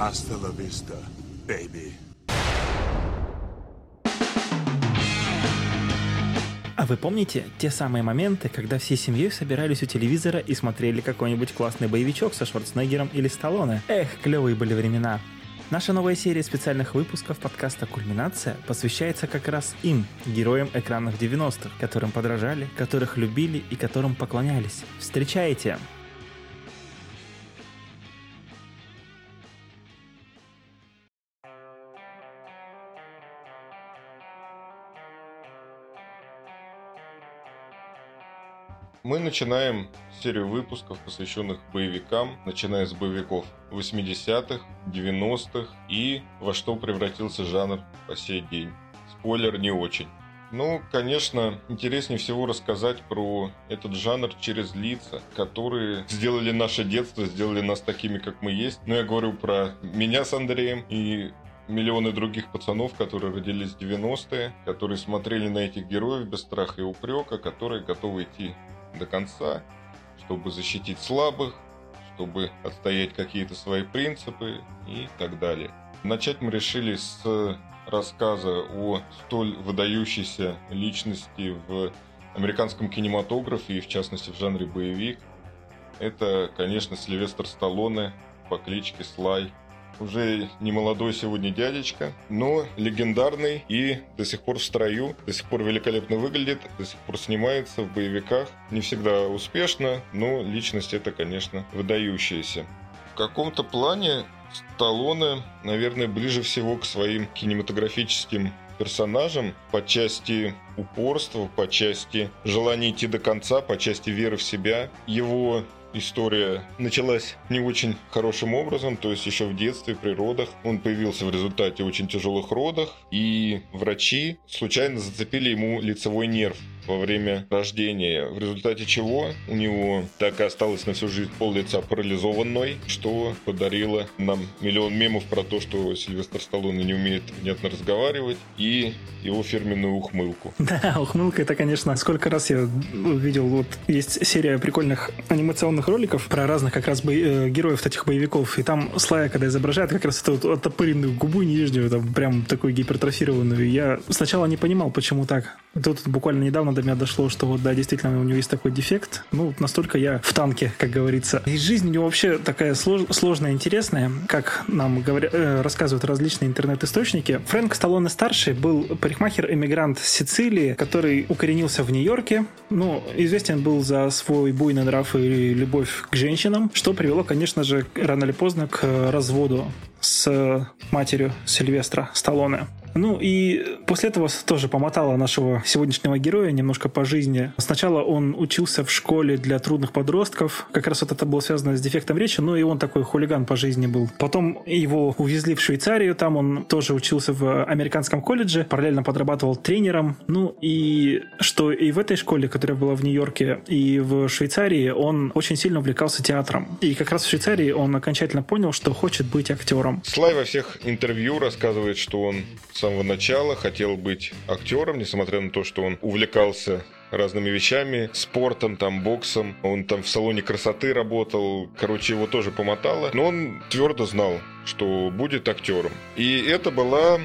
Hasta la vista, baby. А вы помните те самые моменты, когда всей семьей собирались у телевизора и смотрели какой-нибудь классный боевичок со Шварценеггером или Сталлоне? Эх, клевые были времена. Наша новая серия специальных выпусков подкаста «Кульминация» посвящается как раз им, героям экранных 90-х, которым подражали, которых любили и которым поклонялись. Встречайте! Мы начинаем серию выпусков, посвященных боевикам, начиная с боевиков 80-х, 90-х и во что превратился жанр по сей день. Спойлер не очень. Ну, конечно, интереснее всего рассказать про этот жанр через лица, которые сделали наше детство, сделали нас такими, как мы есть. Но я говорю про меня с Андреем и миллионы других пацанов, которые родились в 90-е, которые смотрели на этих героев без страха и упрека, которые готовы идти до конца, чтобы защитить слабых, чтобы отстоять какие-то свои принципы и так далее. Начать мы решили с рассказа о столь выдающейся личности в американском кинематографе и в частности в жанре боевик. Это, конечно, Сильвестр Сталлоне по кличке Слай – уже не молодой сегодня дядечка, но легендарный и до сих пор в строю, до сих пор великолепно выглядит, до сих пор снимается в боевиках. Не всегда успешно, но личность это, конечно, выдающаяся. В каком-то плане Сталлоне, наверное, ближе всего к своим кинематографическим персонажам по части упорства, по части желания идти до конца, по части веры в себя. Его история началась не очень хорошим образом, то есть еще в детстве, при родах. Он появился в результате очень тяжелых родах, и врачи случайно зацепили ему лицевой нерв во время рождения, в результате чего у него так и осталось на всю жизнь пол лица парализованной, что подарило нам миллион мемов про то, что Сильвестр Сталлоне не умеет внятно разговаривать, и его фирменную ухмылку. Да, ухмылка это, конечно, сколько раз я видел, вот есть серия прикольных анимационных роликов про разных как раз бо- э, героев этих боевиков, и там Слая, когда изображает как раз эту вот оттопыренную губу нижнюю, там прям такую гипертрофированную, я сначала не понимал, почему так. Тут буквально недавно до меня дошло, что вот да, действительно у него есть такой дефект. Ну, настолько я в танке, как говорится. И жизнь у него вообще такая слож, сложная, интересная, как нам говорят, э, рассказывают различные интернет-источники. Фрэнк Сталлоне старший был парикмахер-эмигрант Сицилии, который укоренился в Нью-Йорке. Ну, известен был за свой буйный нрав и любовь к женщинам, что привело, конечно же, рано или поздно к разводу с матерью Сильвестра Сталлоне. Ну и после этого тоже помотала нашего сегодняшнего героя немножко по жизни. Сначала он учился в школе для трудных подростков. Как раз вот это было связано с дефектом речи, но и он такой хулиган по жизни был. Потом его увезли в Швейцарию, там он тоже учился в американском колледже, параллельно подрабатывал тренером. Ну и что и в этой школе, которая была в Нью-Йорке, и в Швейцарии, он очень сильно увлекался театром. И как раз в Швейцарии он окончательно понял, что хочет быть актером. Слай во всех интервью рассказывает, что он с самого начала хотел быть актером, несмотря на то, что он увлекался разными вещами, спортом, там, боксом. Он там в салоне красоты работал. Короче, его тоже помотало. Но он твердо знал, что будет актером. И это была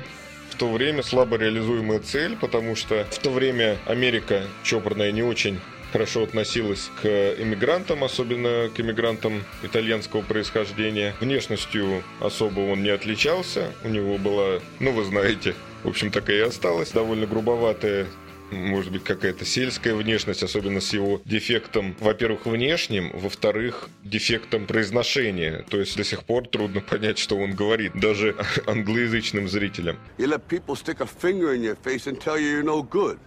в то время слабо реализуемая цель, потому что в то время Америка чопорная не очень хорошо относилась к иммигрантам, особенно к иммигрантам итальянского происхождения. Внешностью особо он не отличался. У него была, ну вы знаете, в общем, такая и осталась. Довольно грубоватая может быть, какая-то сельская внешность, особенно с его дефектом, во-первых, внешним, во-вторых, дефектом произношения. То есть до сих пор трудно понять, что он говорит, даже англоязычным зрителям.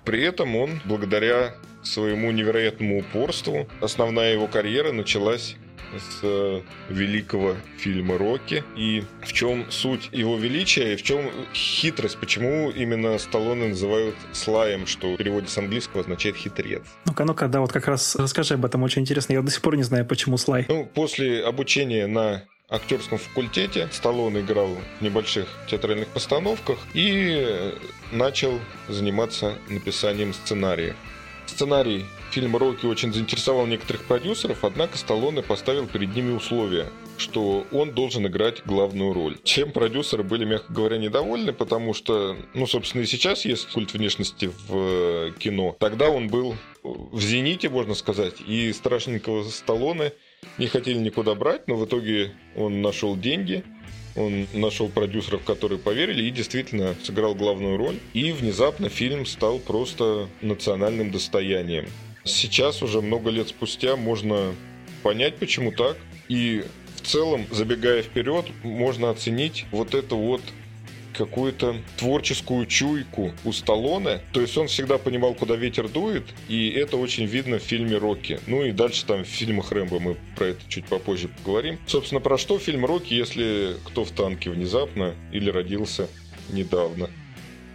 При этом он, благодаря своему невероятному упорству, основная его карьера началась с э, великого фильма «Рокки». И в чем суть его величия, и в чем хитрость, почему именно Сталлоне называют слаем, что в переводе с английского означает «хитрец». Ну-ка, ну-ка, да, вот как раз расскажи об этом, очень интересно. Я до сих пор не знаю, почему слай. Ну, после обучения на актерском факультете. Сталлоне играл в небольших театральных постановках и начал заниматься написанием сценариев. Сценарий Фильм «Рокки» очень заинтересовал некоторых продюсеров, однако Сталлоне поставил перед ними условия, что он должен играть главную роль. Чем продюсеры были, мягко говоря, недовольны, потому что, ну, собственно, и сейчас есть культ внешности в э, кино. Тогда он был в зените, можно сказать, и страшненького Сталлоне не хотели никуда брать, но в итоге он нашел деньги, он нашел продюсеров, которые поверили, и действительно сыграл главную роль. И внезапно фильм стал просто национальным достоянием. Сейчас, уже много лет спустя, можно понять, почему так. И в целом, забегая вперед, можно оценить вот это вот какую-то творческую чуйку у Сталлоне. То есть он всегда понимал, куда ветер дует, и это очень видно в фильме «Рокки». Ну и дальше там в фильмах «Рэмбо» мы про это чуть попозже поговорим. Собственно, про что фильм «Рокки», если кто в танке внезапно или родился недавно?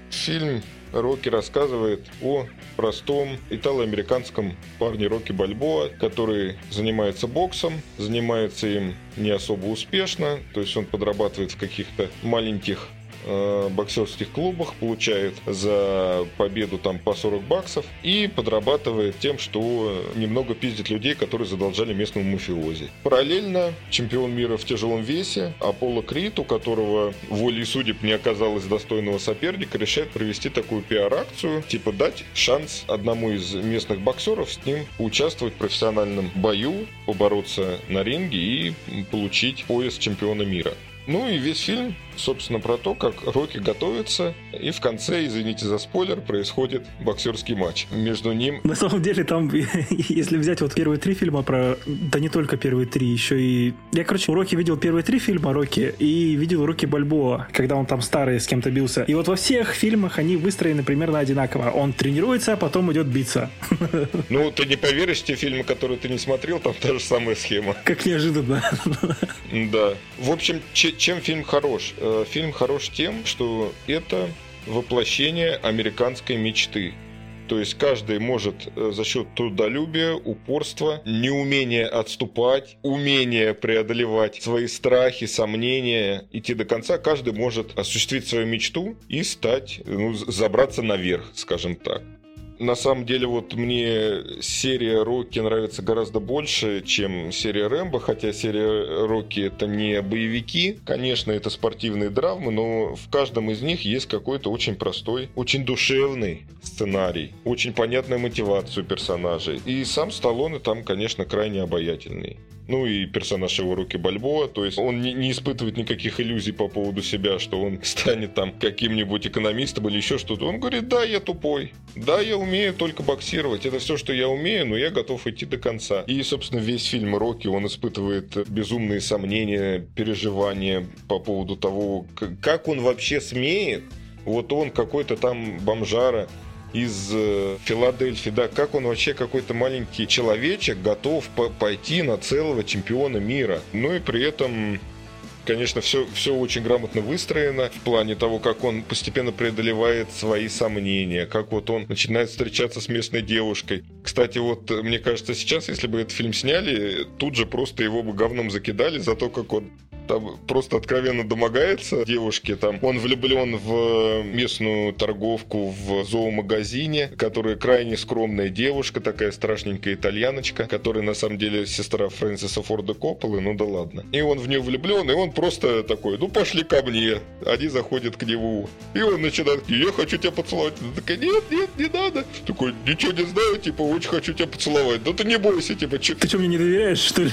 Фильм Рокки рассказывает о простом итало-американском парне Рокки Бальбоа, который занимается боксом, занимается им не особо успешно, то есть он подрабатывает в каких-то маленьких э, боксерских клубах, получает за победу там по 40 баксов и подрабатывает тем, что немного пиздит людей, которые задолжали местному мафиози. Параллельно чемпион мира в тяжелом весе Аполло Крит, у которого волей судеб не оказалось достойного соперника, решает провести такую пиар-акцию, типа дать шанс одному из местных боксеров с ним поучаствовать в профессиональном бою, побороться на ринге и получить пояс чемпиона мира. Ну и весь фильм, собственно, про то, как Рокки готовится, и в конце, извините за спойлер, происходит боксерский матч между ним... На самом деле там, если взять вот первые три фильма про... Да не только первые три, еще и... Я, короче, у Рокки видел первые три фильма Рокки и видел Рокки Бальбоа, когда он там старый с кем-то бился. И вот во всех фильмах они выстроены примерно одинаково. Он тренируется, а потом идет биться. Ну, ты не поверишь, те фильмы, которые ты не смотрел, там та же самая схема. Как неожиданно. Да. В общем, чем фильм хорош? Э, фильм хорош тем, что это воплощение американской мечты. То есть каждый может э, за счет трудолюбия, упорства, неумения отступать, умения преодолевать свои страхи, сомнения, идти до конца, каждый может осуществить свою мечту и стать, ну, забраться наверх, скажем так на самом деле вот мне серия Рокки нравится гораздо больше, чем серия Рэмбо, хотя серия Рокки это не боевики, конечно, это спортивные драмы, но в каждом из них есть какой-то очень простой, очень душевный сценарий, очень понятная мотивация персонажей. И сам Сталлоне там, конечно, крайне обаятельный. Ну и персонаж его руки Бальбоа, то есть он не, не испытывает никаких иллюзий по поводу себя, что он станет там каким-нибудь экономистом или еще что-то. Он говорит, да, я тупой, да, я умею только боксировать, это все, что я умею, но я готов идти до конца. И, собственно, весь фильм Рокки, он испытывает безумные сомнения, переживания по поводу того, как он вообще смеет вот он какой-то там бомжара, из э, Филадельфии, да, как он вообще какой-то маленький человечек готов по пойти на целого чемпиона мира. Ну и при этом конечно, все, все очень грамотно выстроено в плане того, как он постепенно преодолевает свои сомнения, как вот он начинает встречаться с местной девушкой. Кстати, вот мне кажется, сейчас, если бы этот фильм сняли, тут же просто его бы говном закидали за то, как он там просто откровенно домогается девушки. Там он влюблен в местную торговку в зоомагазине, которая крайне скромная девушка, такая страшненькая итальяночка, которая на самом деле сестра Фрэнсиса Форда Копполы, ну да ладно. И он в нее влюблен, и он просто такой, ну пошли ко мне. Они заходят к нему. И он начинает, я хочу тебя поцеловать. Она такая, нет, нет, не надо. Такой, ничего не знаю, типа, очень хочу тебя поцеловать. Да ты не бойся, типа, че... Ты что, мне не доверяешь, что ли?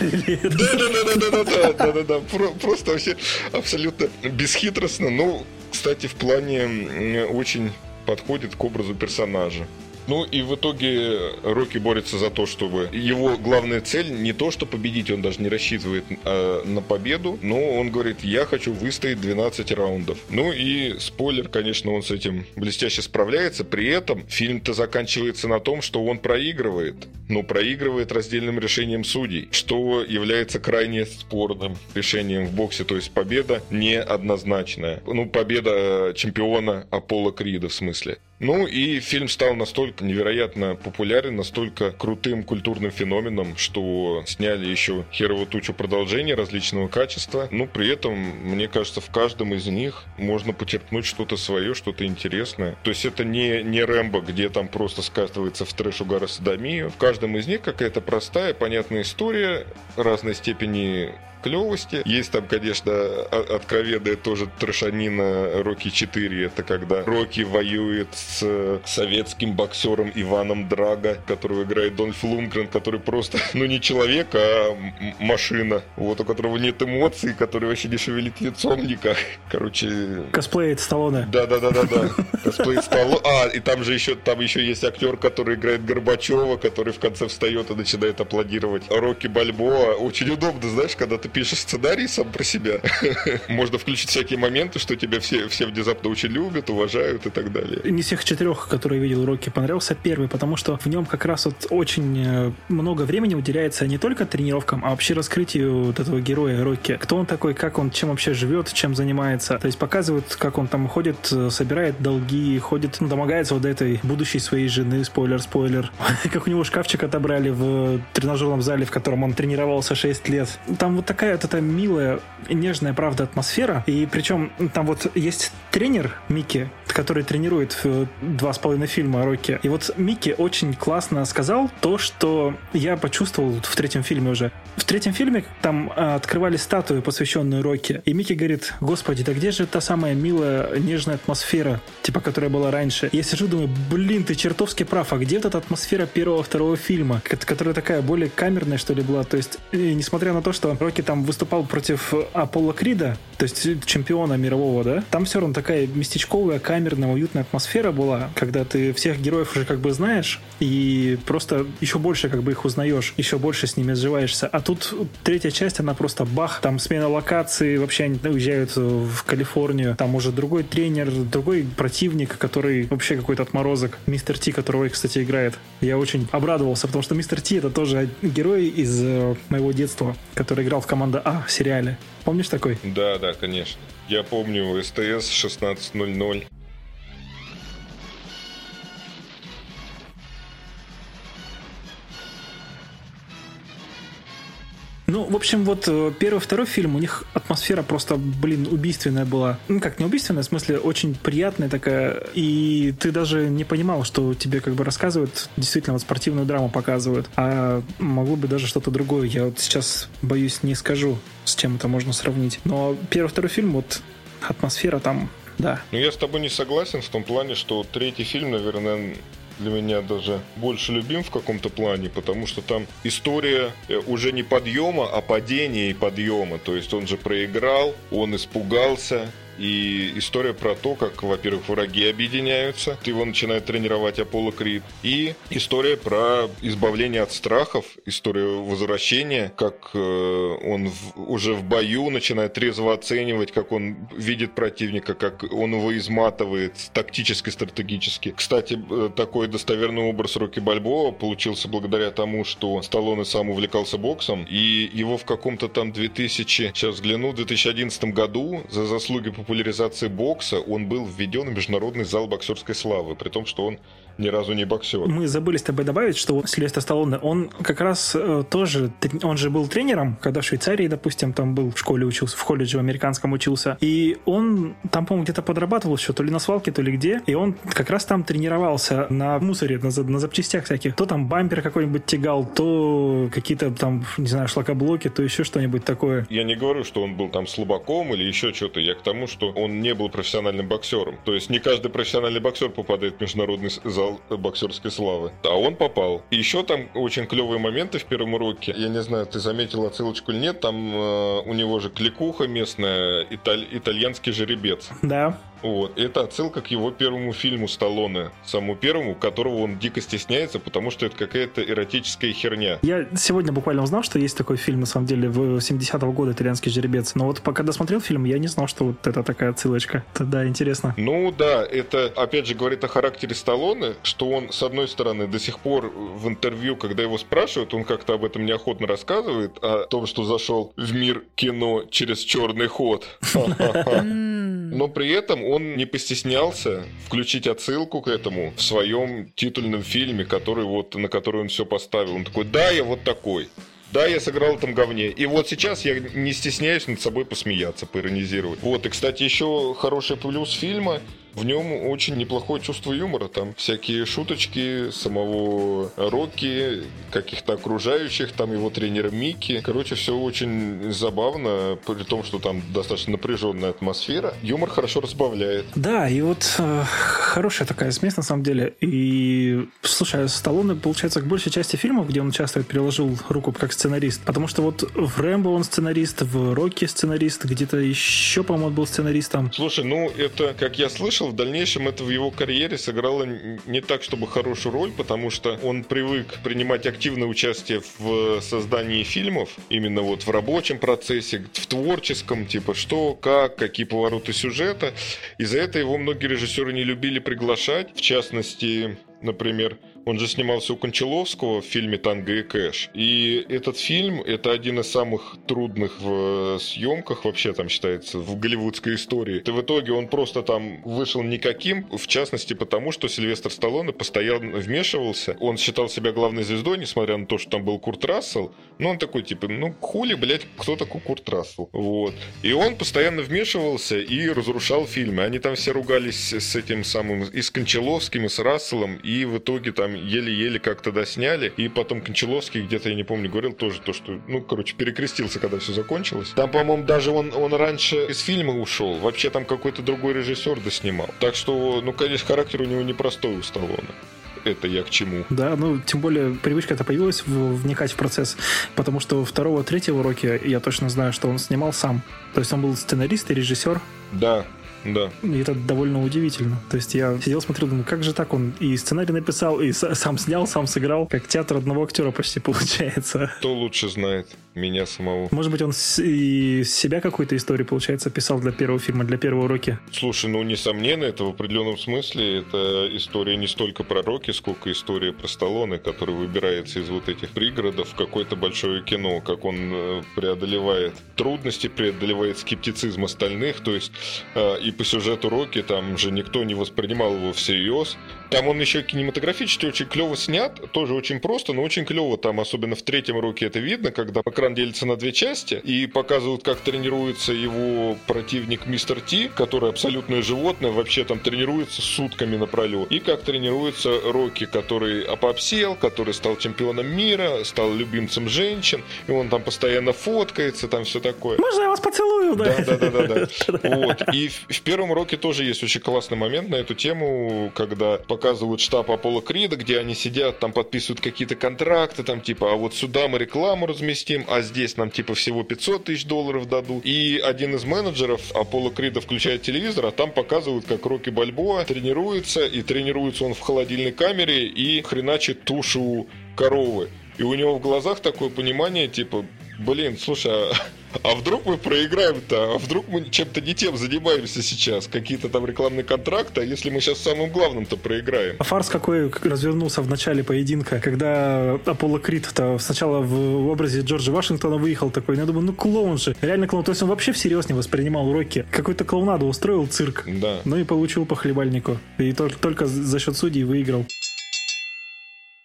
Да, Просто вообще абсолютно бесхитростно, но, кстати, в плане очень подходит к образу персонажа. Ну и в итоге Рокки борется за то, чтобы его главная цель не то, что победить, он даже не рассчитывает э, на победу, но он говорит, я хочу выстоять 12 раундов. Ну и спойлер, конечно, он с этим блестяще справляется, при этом фильм-то заканчивается на том, что он проигрывает но проигрывает раздельным решением судей, что является крайне спорным решением в боксе, то есть победа неоднозначная. Ну, победа чемпиона Аполло Крида в смысле. Ну и фильм стал настолько невероятно популярен, настолько крутым культурным феноменом, что сняли еще херово тучу продолжений различного качества. Ну, при этом, мне кажется, в каждом из них можно почерпнуть что-то свое, что-то интересное. То есть это не, не Рэмбо, где там просто скатывается в трэш угара садомию. В каждом из них какая-то простая, понятная история разной степени клевости. Есть там, конечно, откровенная тоже трошанина Рокки 4. Это когда Рокки воюет с советским боксером Иваном Драго, которого играет Дольф Лунгрен, который просто, ну, не человек, а машина. Вот, у которого нет эмоций, который вообще не шевелит лицом никак. Короче... Косплеит Сталлоне. Да-да-да-да-да. Косплеит Сталлоне. А, и там же еще, там еще есть актер, который играет Горбачева, который в конце встает и начинает аплодировать. Рокки Бальбоа. Очень удобно, знаешь, когда ты пишешь сценарий сам про себя, можно включить всякие моменты, что тебя все, все внезапно очень любят, уважают и так далее. Не всех четырех, которые видел Рокки, понравился первый, потому что в нем как раз вот очень э, много времени уделяется не только тренировкам, а вообще раскрытию вот этого героя Рокки. Кто он такой, как он, чем вообще живет, чем занимается. То есть показывают, как он там ходит, э, собирает долги, ходит, ну, домогается вот этой будущей своей жены, спойлер-спойлер. как у него шкафчик отобрали в тренажерном зале, в котором он тренировался 6 лет. Там вот такая такая вот эта милая, нежная, правда, атмосфера. И причем там вот есть тренер Микки, который тренирует два с половиной фильма Рокки. И вот Микки очень классно сказал то, что я почувствовал в третьем фильме уже. В третьем фильме там а, открывали статую, посвященную Рокки. И Микки говорит, господи, да где же та самая милая, нежная атмосфера, типа, которая была раньше? Я сижу, думаю, блин, ты чертовски прав, а где вот эта атмосфера первого-второго фильма, которая такая более камерная, что ли, была? То есть, несмотря на то, что Рокки там выступал против Аполло Крида, то есть чемпиона мирового, да, там все равно такая местечковая, камерная, уютная атмосфера была, когда ты всех героев уже как бы знаешь, и просто еще больше как бы их узнаешь, еще больше с ними сживаешься. А тут третья часть, она просто бах, там смена локации, вообще они уезжают в Калифорнию, там уже другой тренер, другой противник, который вообще какой-то отморозок, мистер Ти, которого, кстати, играет. Я очень обрадовался, потому что мистер Ти это тоже герой из э, моего детства, который играл в команде команда А в сериале. Помнишь такой? Да, да, конечно. Я помню СТС 16.00. Ну, в общем, вот э, первый, второй фильм, у них атмосфера просто, блин, убийственная была. Ну, как не убийственная, в смысле, очень приятная такая. И ты даже не понимал, что тебе как бы рассказывают, действительно, вот спортивную драму показывают. А могло бы даже что-то другое. Я вот сейчас, боюсь, не скажу, с чем это можно сравнить. Но первый, второй фильм, вот атмосфера там да. Ну, я с тобой не согласен в том плане, что третий фильм, наверное, для меня даже больше любим в каком-то плане, потому что там история э, уже не подъема, а падения и подъема. То есть он же проиграл, он испугался, и история про то, как, во-первых, враги объединяются, его начинает тренировать Аполло Крид. И история про избавление от страхов, история возвращения, как э, он в, уже в бою начинает трезво оценивать, как он видит противника, как он его изматывает тактически, стратегически. Кстати, э, такой достоверный образ Рокки Бальбоа получился благодаря тому, что Сталлоне сам увлекался боксом, и его в каком-то там 2000, сейчас взгляну, в 2011 году за заслуги по популяризации бокса он был введен в Международный зал боксерской славы, при том, что он ни разу не боксер. Мы забыли с тобой добавить, что Сильвестр Сталлоне, он как раз э, тоже, он же был тренером, когда в Швейцарии, допустим, там был в школе учился, в колледже в американском учился, и он там, по-моему, где-то подрабатывал еще, то ли на свалке, то ли где, и он как раз там тренировался на мусоре, на, на запчастях всяких. То там бампер какой-нибудь тягал, то какие-то там, не знаю, шлакоблоки, то еще что-нибудь такое. Я не говорю, что он был там слабаком или еще что-то, я к тому, что он не был профессиональным боксером. То есть не каждый профессиональный боксер попадает в международный зал зал боксерской славы. А он попал. И еще там очень клевые моменты в первом уроке. Я не знаю, ты заметил отсылочку или нет, там э, у него же кликуха местная, италь, итальянский жеребец. Да. Вот. Это отсылка к его первому фильму Сталлоне, самому первому, которого он дико стесняется, потому что это какая-то эротическая херня. Я сегодня буквально узнал, что есть такой фильм, на самом деле, в 70-го года «Итальянский жеребец». Но вот пока досмотрел фильм, я не знал, что вот это такая отсылочка. Это, да, интересно. Ну да, это опять же говорит о характере Сталлоне, что он, с одной стороны, до сих пор в интервью, когда его спрашивают, он как-то об этом неохотно рассказывает, о том, что зашел в мир кино через черный ход. Но при этом он не постеснялся включить отсылку к этому в своем титульном фильме, который вот, на который он все поставил. Он такой, да, я вот такой. Да, я сыграл в этом говне. И вот сейчас я не стесняюсь над собой посмеяться, поиронизировать. Вот, и, кстати, еще хороший плюс фильма в нем очень неплохое чувство юмора. Там всякие шуточки самого Рокки, каких-то окружающих, там его тренера Микки. Короче, все очень забавно, при том, что там достаточно напряженная атмосфера. Юмор хорошо разбавляет. Да, и вот э, хорошая такая смесь на самом деле. И, слушай, Сталлоне, получается, к большей части фильмов, где он участвует, приложил руку как сценарист. Потому что вот в Рэмбо он сценарист, в Рокки сценарист, где-то еще, по-моему, был сценаристом. Слушай, ну это, как я слышал, в дальнейшем это в его карьере сыграло не так, чтобы хорошую роль, потому что он привык принимать активное участие в создании фильмов, именно вот в рабочем процессе, в творческом, типа что, как, какие повороты сюжета. И за это его многие режиссеры не любили приглашать, в частности, например, он же снимался у Кончаловского в фильме «Танго и Кэш». И этот фильм — это один из самых трудных в съемках, вообще там считается, в голливудской истории. И в итоге он просто там вышел никаким, в частности потому, что Сильвестр Сталлоне постоянно вмешивался. Он считал себя главной звездой, несмотря на то, что там был Курт Рассел. Но он такой, типа, ну, хули, блядь, кто такой Курт Рассел? Вот. И он постоянно вмешивался и разрушал фильмы. Они там все ругались с этим самым, и с Кончаловским, и с Расселом, и в итоге там еле-еле как-то досняли. И потом Кончаловский где-то, я не помню, говорил тоже то, что, ну, короче, перекрестился, когда все закончилось. Там, по-моему, даже он, он раньше из фильма ушел. Вообще там какой-то другой режиссер доснимал. Так что, ну, конечно, характер у него непростой у Сталлоне это я к чему. Да, ну, тем более привычка это появилась вникать в процесс, потому что второго, третьего уроки я точно знаю, что он снимал сам. То есть он был сценарист и режиссер. Да, да. И это довольно удивительно. То есть я сидел, смотрел, думаю, как же так он и сценарий написал, и сам снял, сам сыграл, как театр одного актера почти получается. Кто лучше знает меня самого? Может быть, он и себя какую-то историю, получается, писал для первого фильма, для первого уроки? Слушай, ну, несомненно, это в определенном смысле это история не столько про Рокки, сколько история про Сталлоне, который выбирается из вот этих пригородов в какое-то большое кино, как он э, преодолевает трудности, преодолевает скептицизм остальных, то есть э, и по сюжету Рокки там же никто не воспринимал его всерьез. Там он еще кинематографически очень клево снят, тоже очень просто, но очень клево. Там, особенно в третьем Роке это видно, когда экран делится на две части и показывают, как тренируется его противник Мистер Ти, который абсолютное животное, вообще там тренируется сутками напролет. И как тренируется Рокки, который опопсел, который стал чемпионом мира, стал любимцем женщин, и он там постоянно фоткается, там все такое. Можно я вас поцелую? Да, да, да, да. да. Вот. И в, в первом уроке тоже есть очень классный момент на эту тему, когда показывают штаб Аполло Крида, где они сидят, там подписывают какие-то контракты, там типа, а вот сюда мы рекламу разместим, а здесь нам типа всего 500 тысяч долларов дадут. И один из менеджеров Аполло Крида включает телевизор, а там показывают, как Рокки Бальбоа тренируется, и тренируется он в холодильной камере и хреначит тушу коровы. И у него в глазах такое понимание, типа, блин, слушай, а а вдруг мы проиграем-то? А вдруг мы чем-то не тем занимаемся сейчас? Какие-то там рекламные контракты, а если мы сейчас самым главным-то проиграем? А фарс какой развернулся в начале поединка, когда Аполло Крид-то сначала в образе Джорджа Вашингтона выехал такой, ну, я думаю, ну клоун же, реально клоун. То есть он вообще всерьез не воспринимал уроки. Какой-то клоунаду устроил цирк. Да. Ну и получил по хлебальнику. И только, только за счет судей выиграл.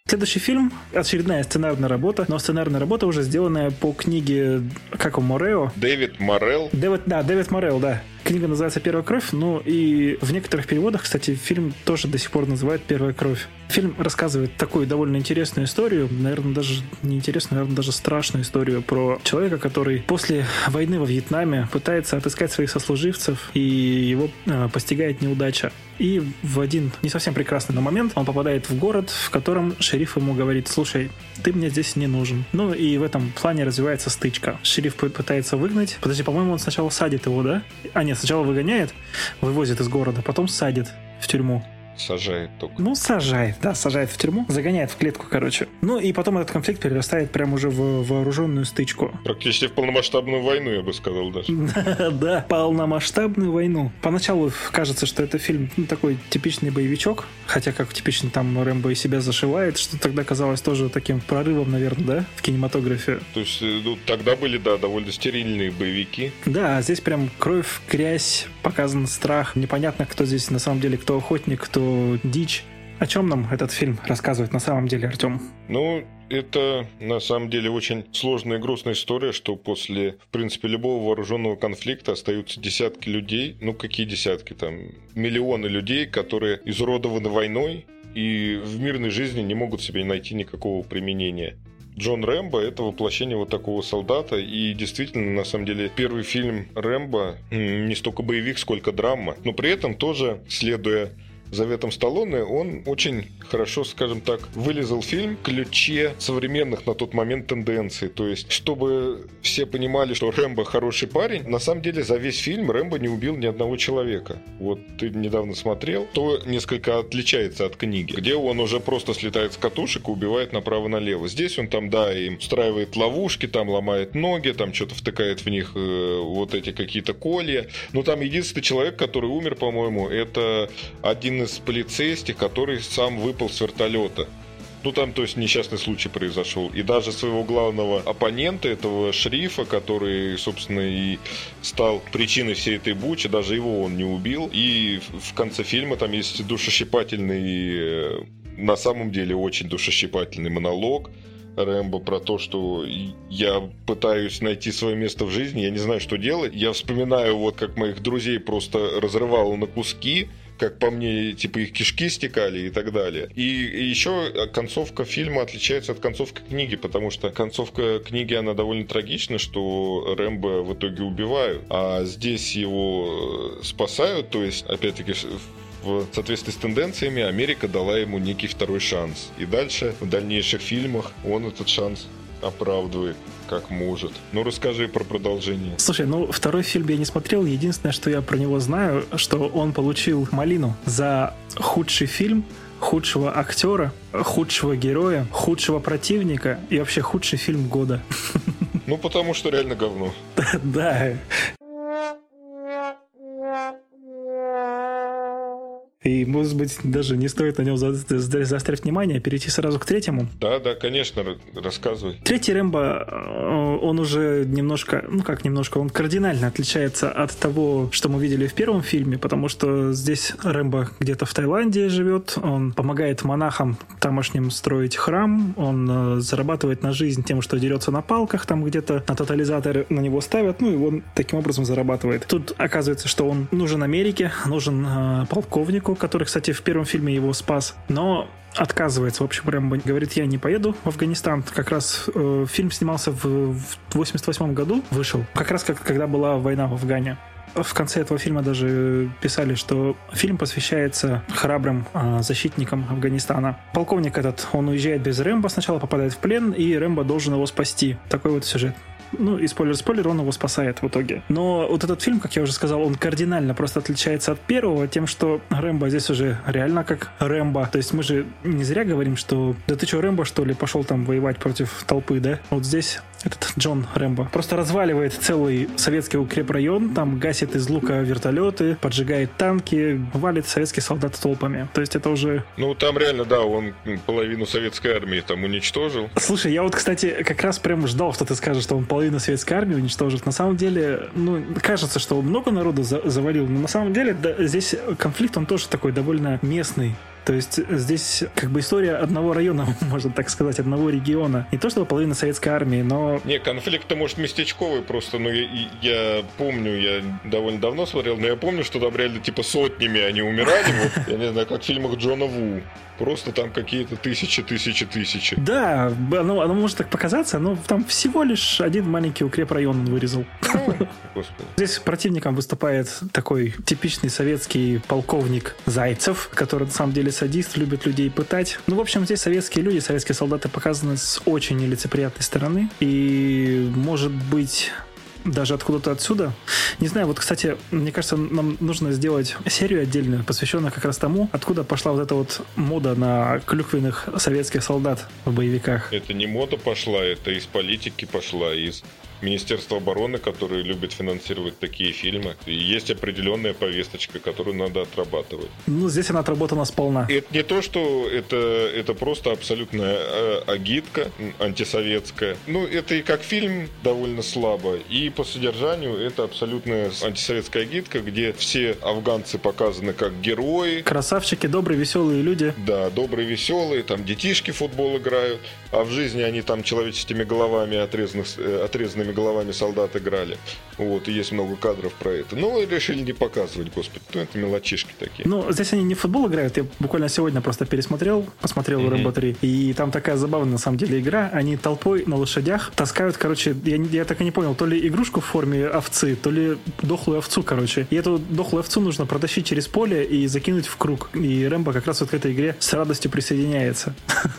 Следующий фильм — очередная сценарная работа, но сценарная работа уже сделанная по книге, как у Морео. Дэвид Морел. Дэвид, да, Дэвид Морел, да. Книга называется «Первая кровь», ну и в некоторых переводах, кстати, фильм тоже до сих пор называют «Первая кровь». Фильм рассказывает такую довольно интересную историю, наверное, даже не интересную, наверное, даже страшную историю про человека, который после войны во Вьетнаме пытается отыскать своих сослуживцев, и его э, постигает неудача. И в один не совсем прекрасный момент он попадает в город, в котором шериф ему говорит, слушай, ты мне здесь не нужен. Ну и в этом плане развивается стычка. Шериф пытается выгнать. Подожди, по-моему, он сначала садит его, да? А, нет, сначала выгоняет, вывозит из города, потом садит в тюрьму. Сажает только. Ну, сажает, да, сажает в тюрьму, загоняет в клетку, короче. Ну, и потом этот конфликт перерастает прямо уже в вооруженную стычку. Практически в полномасштабную войну, я бы сказал даже. Да, полномасштабную войну. Поначалу кажется, что это фильм ну, такой типичный боевичок, хотя как типичный там Рэмбо и себя зашивает, что тогда казалось тоже таким прорывом, наверное, да, в кинематографе. То есть, ну, тогда были, да, довольно стерильные боевики. Да, а здесь прям кровь, грязь, показан страх. Непонятно, кто здесь на самом деле, кто охотник, кто дичь. О чем нам этот фильм рассказывает на самом деле, Артем? Ну, это на самом деле очень сложная и грустная история, что после, в принципе, любого вооруженного конфликта остаются десятки людей, ну какие десятки, там, миллионы людей, которые изуродованы войной и в мирной жизни не могут себе найти никакого применения. Джон Рэмбо — это воплощение вот такого солдата, и действительно, на самом деле, первый фильм Рэмбо не столько боевик, сколько драма, но при этом тоже, следуя заветом Сталлоне, он очень хорошо, скажем так, вылезал фильм ключе современных на тот момент тенденций. То есть, чтобы все понимали, что Рэмбо хороший парень, на самом деле за весь фильм Рэмбо не убил ни одного человека. Вот ты недавно смотрел, то несколько отличается от книги, где он уже просто слетает с катушек и убивает направо-налево. Здесь он там, да, им устраивает ловушки, там ломает ноги, там что-то втыкает в них э, вот эти какие-то колья. Но там единственный человек, который умер, по-моему, это один из полицейских, который сам выпал с вертолета. Ну, там, то есть, несчастный случай произошел. И даже своего главного оппонента, этого шрифа, который, собственно, и стал причиной всей этой бучи, даже его он не убил. И в конце фильма там есть душещипательный, э, на самом деле, очень душещипательный монолог, Рэмбо про то, что я пытаюсь найти свое место в жизни, я не знаю, что делать. Я вспоминаю, вот как моих друзей просто разрывало на куски, как по мне, типа их кишки стекали и так далее. И, и еще концовка фильма отличается от концовки книги, потому что концовка книги, она довольно трагична, что Рэмбо в итоге убивают, а здесь его спасают, то есть, опять-таки, в соответствии с тенденциями Америка дала ему некий второй шанс. И дальше, в дальнейших фильмах, он этот шанс оправдывает как может. Ну, расскажи про продолжение. Слушай, ну, второй фильм я не смотрел. Единственное, что я про него знаю, что он получил малину за худший фильм, худшего актера, худшего героя, худшего противника и вообще худший фильм года. Ну, потому что реально говно. Да. И, может быть, даже не стоит на нем заострять внимание, а перейти сразу к третьему. Да, да, конечно, рассказывай. Третий Рэмбо, э, он уже немножко, ну как немножко, он кардинально отличается от того, что мы видели в первом фильме, потому что здесь Рэмбо где-то в Таиланде живет, он помогает монахам тамошним строить храм, он э, зарабатывает на жизнь тем, что дерется на палках, там где-то на тотализаторы на него ставят, ну и он таким образом зарабатывает. Тут оказывается, что он нужен Америке, нужен э, полковнику, который, кстати, в первом фильме его спас, но отказывается. В общем, Рэмбо говорит, я не поеду в Афганистан. Как раз э, фильм снимался в, в 88 году, вышел. Как раз как, когда была война в Афгане. В конце этого фильма даже писали, что фильм посвящается храбрым э, защитникам Афганистана. Полковник этот, он уезжает без Рэмбо, сначала попадает в плен, и Рэмбо должен его спасти. Такой вот сюжет ну, и спойлер-спойлер, он его спасает в итоге. Но вот этот фильм, как я уже сказал, он кардинально просто отличается от первого тем, что Рэмбо здесь уже реально как Рэмбо. То есть мы же не зря говорим, что да ты что, Рэмбо, что ли, пошел там воевать против толпы, да? Вот здесь этот Джон Рэмбо просто разваливает целый советский укрепрайон, там гасит из лука вертолеты, поджигает танки, валит советских солдат толпами. То есть это уже... Ну, там реально, да, он половину советской армии там уничтожил. Слушай, я вот, кстати, как раз прям ждал, что ты скажешь, что он половину советской армии уничтожит. На самом деле, ну, кажется, что он много народу за завалил, но на самом деле да, здесь конфликт, он тоже такой довольно местный. То есть здесь как бы история одного района, можно так сказать, одного региона. Не то чтобы половина советской армии, но... Не, конфликт-то, может, местечковый просто, но я, я помню, я довольно давно смотрел, но я помню, что там реально типа сотнями они умирали, вот, я не знаю, как в фильмах Джона Ву. Просто там какие-то тысячи, тысячи, тысячи. Да, оно, оно может так показаться, но там всего лишь один маленький укрепрайон он вырезал. Ну, Здесь противником выступает такой типичный советский полковник Зайцев, который на самом деле садист, любит людей пытать. Ну, в общем, здесь советские люди, советские солдаты показаны с очень нелицеприятной стороны. И, может быть, даже откуда-то отсюда. Не знаю, вот, кстати, мне кажется, нам нужно сделать серию отдельную, посвященную как раз тому, откуда пошла вот эта вот мода на клюквенных советских солдат в боевиках. Это не мода пошла, это из политики пошла, из Министерство обороны, которое любит финансировать такие фильмы. И есть определенная повесточка, которую надо отрабатывать. Ну, здесь она отработана сполна. Это не то, что это, это просто абсолютная э, агитка антисоветская. Ну, это и как фильм довольно слабо, и по содержанию это абсолютная антисоветская агитка, где все афганцы показаны как герои. Красавчики, добрые, веселые люди. Да, добрые, веселые, там детишки в футбол играют, а в жизни они там человеческими головами, отрезанных, э, отрезанными головами солдат играли. Вот, и есть много кадров про это. Но решили не показывать, господи, ну это мелочишки такие. Ну, здесь они не в футбол играют, я буквально сегодня просто пересмотрел, посмотрел mm-hmm. Рэмбо 3, и там такая забавная на самом деле игра, они толпой на лошадях таскают, короче, я, я так и не понял, то ли игрушку в форме овцы, то ли дохлую овцу, короче. И эту дохлую овцу нужно протащить через поле и закинуть в круг. И Рэмбо как раз вот к этой игре с радостью присоединяется.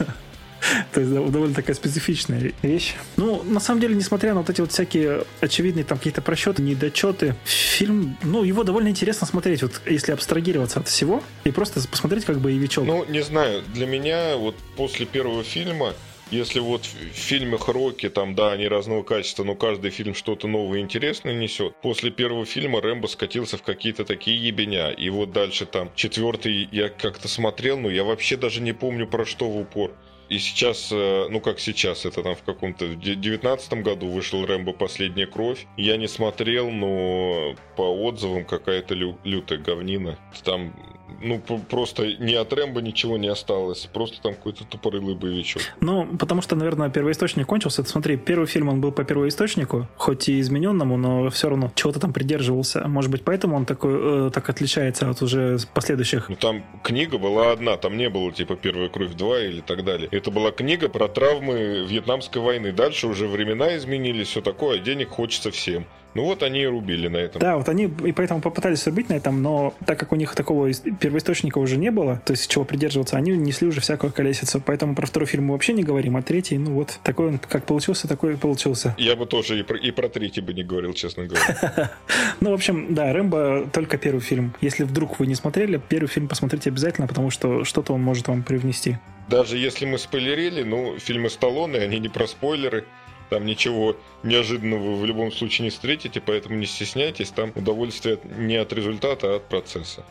То есть довольно такая специфичная вещь. Ну, на самом деле, несмотря на вот эти вот всякие очевидные там какие-то просчеты, недочеты, фильм, ну, его довольно интересно смотреть, вот если абстрагироваться от всего и просто посмотреть как боевичок. Ну, не знаю, для меня вот после первого фильма если вот в фильмах Рокки, там, да, они разного качества, но каждый фильм что-то новое и интересное несет. После первого фильма Рэмбо скатился в какие-то такие ебеня. И вот дальше там четвертый я как-то смотрел, но я вообще даже не помню про что в упор. И сейчас, э, ну как сейчас, это там в каком-то девятнадцатом году вышел Рэмбо «Последняя кровь». Я не смотрел, но по отзывам какая-то лю- лютая говнина. Там ну, просто ни от Рэмбо ничего не осталось. Просто там какой-то тупорылый боевичок. Ну, потому что, наверное, первоисточник кончился. Смотри, первый фильм, он был по первоисточнику, хоть и измененному, но все равно чего-то там придерживался. Может быть, поэтому он такой, э, так отличается от уже последующих. Ну, там книга была одна, там не было, типа, «Первая кровь 2» или так далее. Это была книга про травмы Вьетнамской войны. Дальше уже времена изменились, все такое, а денег хочется всем. Ну вот они и рубили на этом. Да, вот они и поэтому попытались рубить на этом, но так как у них такого первоисточника уже не было, то есть чего придерживаться, они несли уже всякую колесицу. Поэтому про второй фильм мы вообще не говорим, а третий, ну вот, такой он как получился, такой и получился. Я бы тоже и про, и про третий бы не говорил, честно говоря. Ну, в общем, да, Рэмбо только первый фильм. Если вдруг вы не смотрели, первый фильм посмотрите обязательно, потому что что-то он может вам привнести. Даже если мы спойлерили, ну, фильмы Сталлоне, они не про спойлеры. Там ничего неожиданного вы в любом случае не встретите, поэтому не стесняйтесь. Там удовольствие не от результата, а от процесса.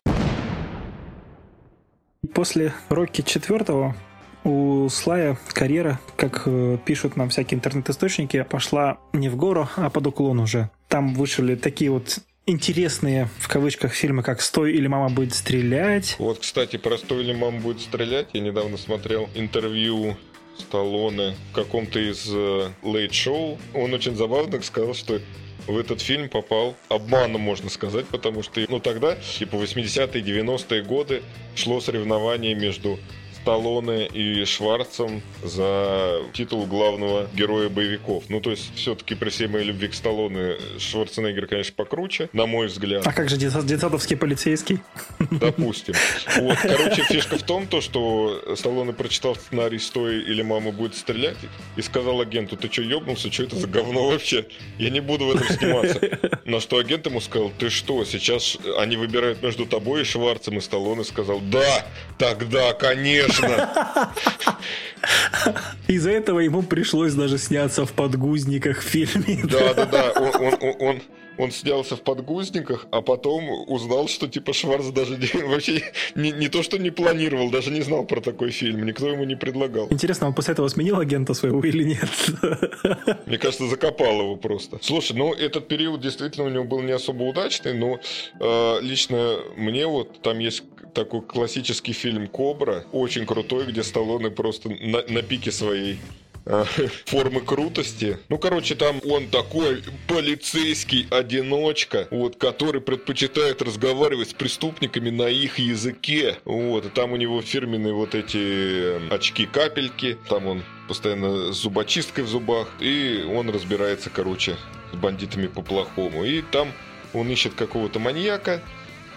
После Рокки четвертого у Слая карьера, как э, пишут нам всякие интернет-источники, пошла не в гору, а под уклон уже. Там вышли такие вот интересные, в кавычках, фильмы, как «Стой» или «Мама будет стрелять». Вот, кстати, про «Стой» или «Мама будет стрелять» я недавно смотрел интервью Сталлоне в каком-то из лейт-шоу. Э, Он очень забавно сказал, что в этот фильм попал обманом, можно сказать, потому что, ну, тогда, типа, 80-е, 90-е годы шло соревнование между Сталлоне и Шварцем за титул главного героя боевиков. Ну, то есть, все-таки при всей моей любви к Сталлоне Шварценеггер, конечно, покруче, на мой взгляд. А как же детсадовский полицейский? Допустим. Вот, короче, фишка в том, то, что Сталлоне прочитал сценарий «Стой» или «Мама будет стрелять» и сказал агенту, ты что, ебнулся? Что это за говно вообще? Я не буду в этом сниматься. На что агент ему сказал, ты что, сейчас они выбирают между тобой и Шварцем, и Сталлоне сказал, да, тогда, Конечно. Из-за этого ему пришлось даже сняться в подгузниках в фильме. Да, да, да. Он, он, он, он снялся в подгузниках, а потом узнал, что типа Шварц даже не, вообще не, не то, что не планировал, даже не знал про такой фильм. Никто ему не предлагал. Интересно, он после этого сменил агента своего или нет? Мне кажется, закопал его просто. Слушай, ну этот период действительно у него был не особо удачный, но э, лично мне вот там есть такой классический фильм «Кобра», очень крутой, где Сталлоне просто на, на пике своей формы крутости. Ну, короче, там он такой полицейский одиночка, вот, который предпочитает разговаривать с преступниками на их языке. Вот, и там у него фирменные вот эти очки-капельки, там он постоянно с зубочисткой в зубах, и он разбирается, короче, с бандитами по-плохому. И там он ищет какого-то маньяка,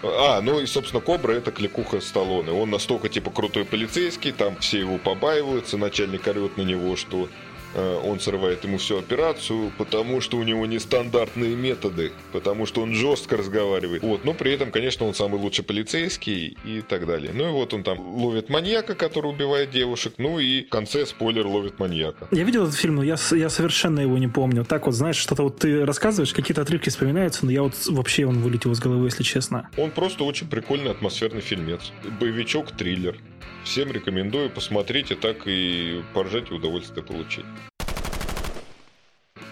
а, ну и, собственно, Кобра это кликуха Сталлоне. Он настолько, типа, крутой полицейский, там все его побаиваются, начальник орет на него, что он срывает ему всю операцию, потому что у него нестандартные методы, потому что он жестко разговаривает. Вот, но при этом, конечно, он самый лучший полицейский и так далее. Ну и вот он там ловит маньяка, который убивает девушек, ну и в конце спойлер ловит маньяка. Я видел этот фильм, но я, я совершенно его не помню. Так вот, знаешь, что-то вот ты рассказываешь, какие-то отрывки вспоминаются, но я вот вообще он вылетел из головы, если честно. Он просто очень прикольный атмосферный фильмец. Боевичок, триллер. Всем рекомендую посмотреть и так и поржать и удовольствие получить.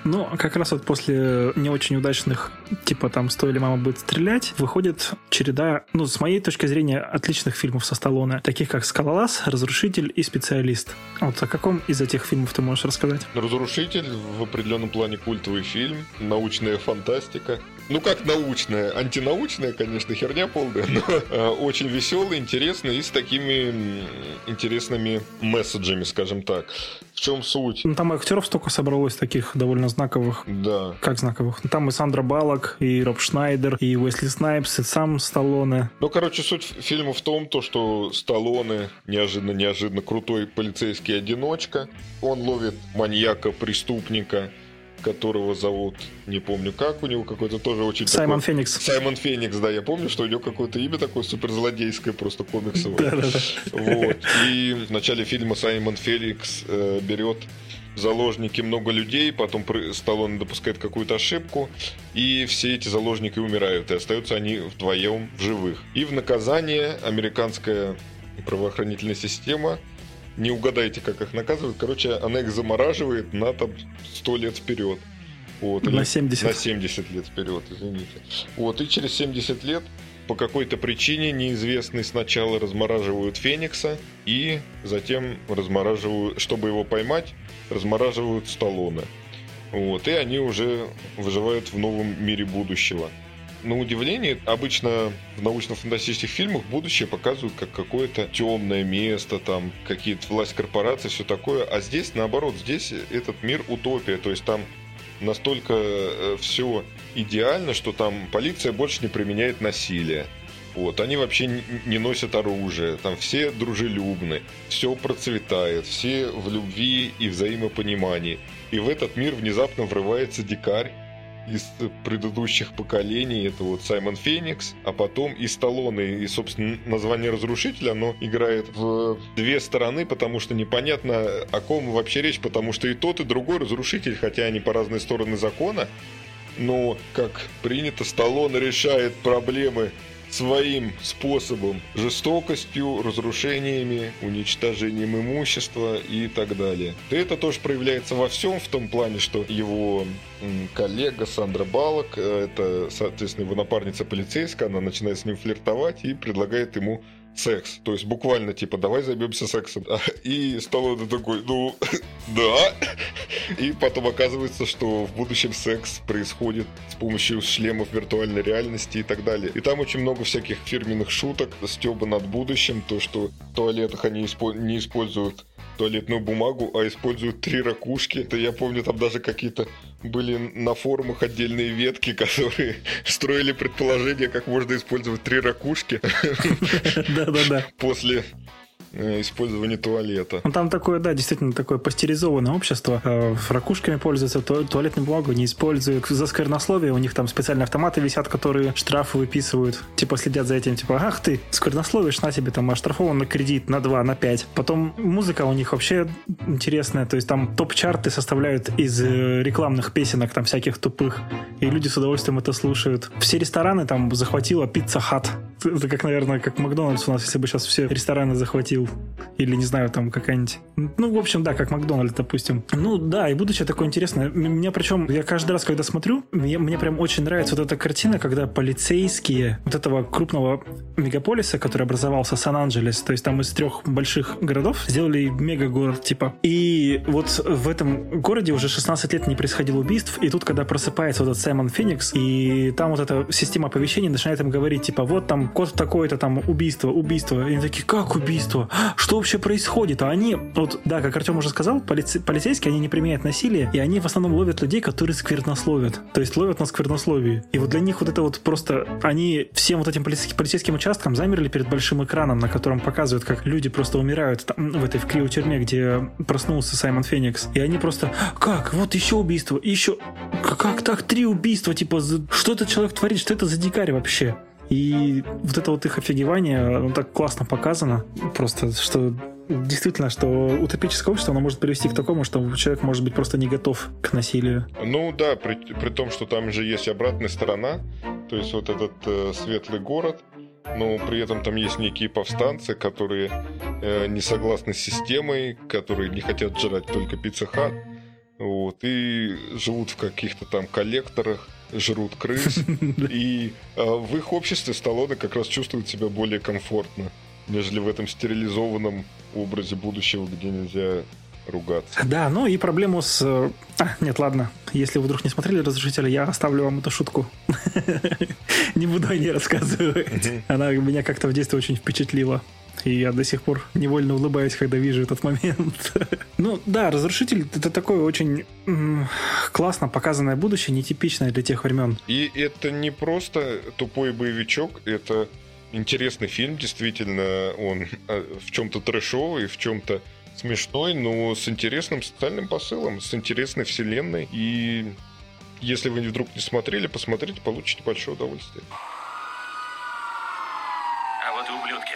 Ну, как раз вот после не очень удачных, типа там «Стоили мама будет стрелять», выходит череда, ну, с моей точки зрения, отличных фильмов со Сталлоне, таких как «Скалолаз», «Разрушитель» и «Специалист». Вот о каком из этих фильмов ты можешь рассказать? «Разрушитель» в определенном плане культовый фильм, научная фантастика, ну как научная, антинаучная, конечно, херня полная, но э, очень веселый, интересный и с такими интересными месседжами, скажем так. В чем суть? Ну, там актеров столько собралось таких довольно знаковых. Да. Как знаковых? Там и Сандра Баллок, и Роб Шнайдер, и Уэсли Снайпс, и сам Сталлоне. Ну, короче, суть фильма в том, то, что Сталлоне неожиданно-неожиданно крутой полицейский одиночка. Он ловит маньяка, преступника, которого зовут, не помню как, у него какой-то тоже очень Саймон такой... Феникс. Саймон Феникс, да, я помню, что у него какое-то имя такое суперзлодейское, просто комиксовое. Да-да-да. Вот. И в начале фильма Саймон Феникс э, берет заложники много людей, потом Сталлоне допускает какую-то ошибку, и все эти заложники умирают, и остаются они вдвоем в живых. И в наказание американская правоохранительная система не угадайте, как их наказывают. Короче, она их замораживает на там 100 лет вперед. Вот, на 70. На 70 лет вперед, извините. Вот, и через 70 лет по какой-то причине неизвестной сначала размораживают Феникса и затем размораживают, чтобы его поймать, размораживают Сталлоне. Вот, и они уже выживают в новом мире будущего на удивление, обычно в научно-фантастических фильмах будущее показывают как какое-то темное место, там какие-то власть корпорации, все такое. А здесь, наоборот, здесь этот мир утопия. То есть там настолько э, все идеально, что там полиция больше не применяет насилие. Вот, они вообще не носят оружие, там все дружелюбны, все процветает, все в любви и взаимопонимании. И в этот мир внезапно врывается дикарь, из предыдущих поколений. Это вот Саймон Феникс, а потом и Сталлоне. И, собственно, название Разрушителя, оно играет в две стороны, потому что непонятно, о ком вообще речь, потому что и тот, и другой Разрушитель, хотя они по разные стороны закона, но, как принято, Сталлоне решает проблемы своим способом, жестокостью, разрушениями, уничтожением имущества и так далее. Это тоже проявляется во всем, в том плане, что его коллега Сандра Балок, э, это, соответственно, его напарница полицейская, она начинает с ним флиртовать и предлагает ему секс. То есть буквально типа давай займемся сексом. И Сталлоне такой, ну да. И потом оказывается, что в будущем секс происходит с помощью шлемов виртуальной реальности и так далее. И там очень много всяких фирменных шуток, стеба над будущим, то, что в туалетах они не используют туалетную бумагу, а используют три ракушки. Это я помню, там даже какие-то были на форумах отдельные ветки, которые строили предположение, как можно использовать три ракушки. Да-да-да. После Э, использования туалета. Ну, там такое, да, действительно такое пастеризованное общество. Э, ракушками пользуются, туалетную бумагу не используют. За сквернословие у них там специальные автоматы висят, которые штрафы выписывают. Типа следят за этим, типа, ах ты, сквернословишь, на тебе там оштрафован на кредит на 2, на 5. Потом музыка у них вообще интересная, то есть там топ-чарты составляют из э, рекламных песенок там всяких тупых, и люди с удовольствием это слушают. Все рестораны там захватила Пицца Хат. Это как, наверное, как Макдональдс у нас, если бы сейчас все рестораны захватил или, не знаю, там какая-нибудь... Ну, в общем, да, как Макдональдс, допустим. Ну, да, и будущее такое интересное. Меня причем, я каждый раз, когда смотрю, мне, мне прям очень нравится вот эта картина, когда полицейские вот этого крупного мегаполиса, который образовался Сан-Анджелес, то есть там из трех больших городов сделали мега-город, типа. И вот в этом городе уже 16 лет не происходило убийств, и тут, когда просыпается вот этот Саймон Феникс, и там вот эта система оповещений начинает им говорить, типа, вот там код такой-то, там убийство, убийство. И они такие, как убийство? Что вообще происходит? А они, вот, да, как Артем уже сказал, полице- полицейские, они не применяют насилие, и они в основном ловят людей, которые сквернословят. То есть ловят на сквернословии. И вот для них вот это вот просто, они всем вот этим полицейским, полицейским участкам замерли перед большим экраном, на котором показывают, как люди просто умирают там, в этой в криотюрьме, где проснулся Саймон Феникс. И они просто, как, вот еще убийство, еще, как так, три убийства, типа, что этот человек творит, что это за дикарь вообще? И вот это вот их офигевание, оно так классно показано, просто, что действительно, что утопическое общество, оно может привести к такому, что человек может быть просто не готов к насилию. Ну да, при, при том, что там же есть обратная сторона, то есть вот этот э, светлый город, но при этом там есть некие повстанцы, которые э, не согласны с системой, которые не хотят жрать только пицца вот, и живут в каких-то там коллекторах, жрут крыс, и э, в их обществе Сталлоне как раз чувствует себя более комфортно, нежели в этом стерилизованном образе будущего, где нельзя ругаться. Да, ну и проблему с... Э, а, нет, ладно. Если вы вдруг не смотрели «Разрушителя», я оставлю вам эту шутку. Не буду о ней рассказывать. Она меня как-то в детстве очень впечатлила. И я до сих пор невольно улыбаюсь, когда вижу этот момент. ну да, «Разрушитель» — это такое очень классно показанное будущее, нетипичное для тех времен. И это не просто тупой боевичок, это интересный фильм, действительно, он э, в чем-то трэшовый, в чем-то смешной, но с интересным социальным посылом, с интересной вселенной. И если вы вдруг не смотрели, посмотрите, получите большое удовольствие. Вот и ублюдки.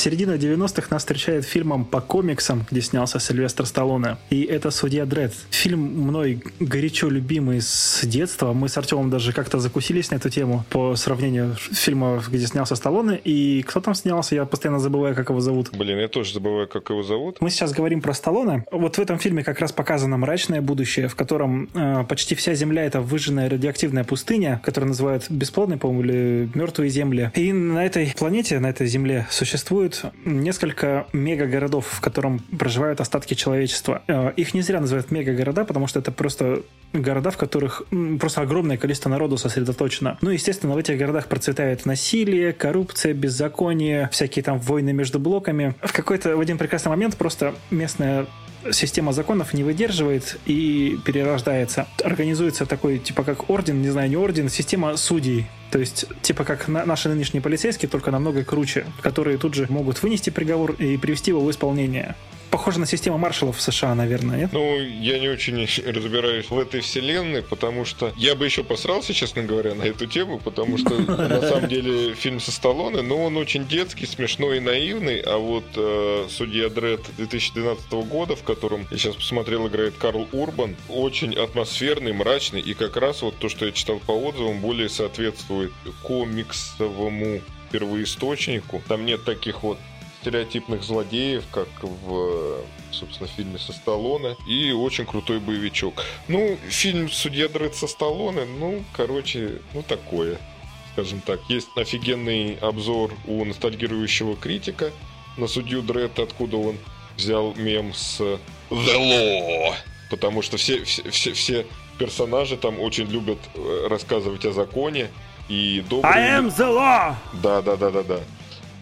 Середина 90-х нас встречает фильмом по комиксам, где снялся Сильвестр Сталлоне. И это «Судья Дред». Фильм мной горячо любимый с детства. Мы с Артемом даже как-то закусились на эту тему по сравнению фильмов, где снялся Сталлоне. И кто там снялся, я постоянно забываю, как его зовут. Блин, я тоже забываю, как его зовут. Мы сейчас говорим про Сталлоне. Вот в этом фильме как раз показано мрачное будущее, в котором э, почти вся Земля — это выжженная радиоактивная пустыня, которую называют бесплодной, по-моему, или мертвые земли. И на этой планете, на этой Земле существует существует несколько мегагородов, в котором проживают остатки человечества. Э, их не зря называют мегагорода, потому что это просто города, в которых просто огромное количество народу сосредоточено. Ну, естественно, в этих городах процветает насилие, коррупция, беззаконие, всякие там войны между блоками. В какой-то, в один прекрасный момент просто местная система законов не выдерживает и перерождается. Организуется такой, типа как орден, не знаю, не орден, система судей. То есть, типа как на, наши нынешние полицейские, только намного круче, которые тут же могут вынести приговор и привести его в исполнение похоже на систему маршалов в США, наверное, нет? Ну, я не очень разбираюсь в этой вселенной, потому что я бы еще посрался, честно говоря, на эту тему, потому что на самом деле фильм со Сталлоне, но он очень детский, смешной и наивный, а вот э, «Судья Дред» 2012 года, в котором я сейчас посмотрел, играет Карл Урбан, очень атмосферный, мрачный, и как раз вот то, что я читал по отзывам, более соответствует комиксовому первоисточнику. Там нет таких вот стереотипных злодеев, как в, собственно, фильме со Сталлоне. И очень крутой боевичок. Ну, фильм «Судья Дред» со Сталлоне, ну, короче, ну, такое. Скажем так, есть офигенный обзор у ностальгирующего критика на судью Дред, откуда он взял мем с The Law. Потому что все, все, все, все персонажи там очень любят э, рассказывать о законе. И добрые... I am the law! Да, да, да, да, да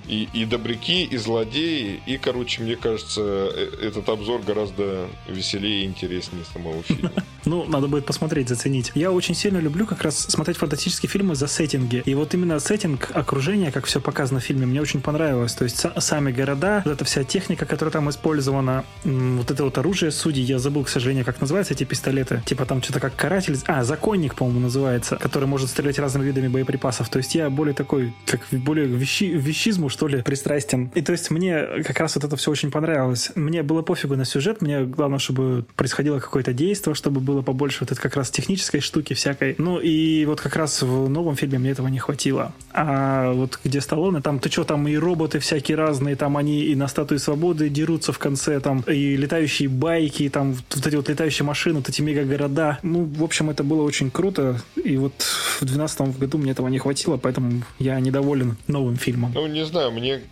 и, и добряки, и злодеи. И, короче, мне кажется, э, этот обзор гораздо веселее и интереснее самого фильма. Ну, надо будет посмотреть, заценить. Я очень сильно люблю как раз смотреть фантастические фильмы за сеттинги. И вот именно сеттинг, окружение, как все показано в фильме, мне очень понравилось. То есть сами города, вот эта вся техника, которая там использована, вот это вот оружие судей, я забыл, к сожалению, как называются эти пистолеты. Типа там что-то как каратель, а, законник, по-моему, называется, который может стрелять разными видами боеприпасов. То есть я более такой, как более вещи, вещизму, что ли, пристрастен. И то есть мне как раз вот это все очень понравилось. Мне было пофигу на сюжет, мне главное, чтобы происходило какое-то действие, чтобы было побольше вот этой как раз технической штуки всякой. Ну и вот как раз в новом фильме мне этого не хватило. А вот где Сталлоне, там ты что, там и роботы всякие разные, там они и на статуи свободы дерутся в конце, там и летающие байки, и там вот эти вот летающие машины, вот эти мега-города. Ну, в общем, это было очень круто. И вот в 2012 году мне этого не хватило, поэтому я недоволен новым фильмом. Ну, не знаю, мне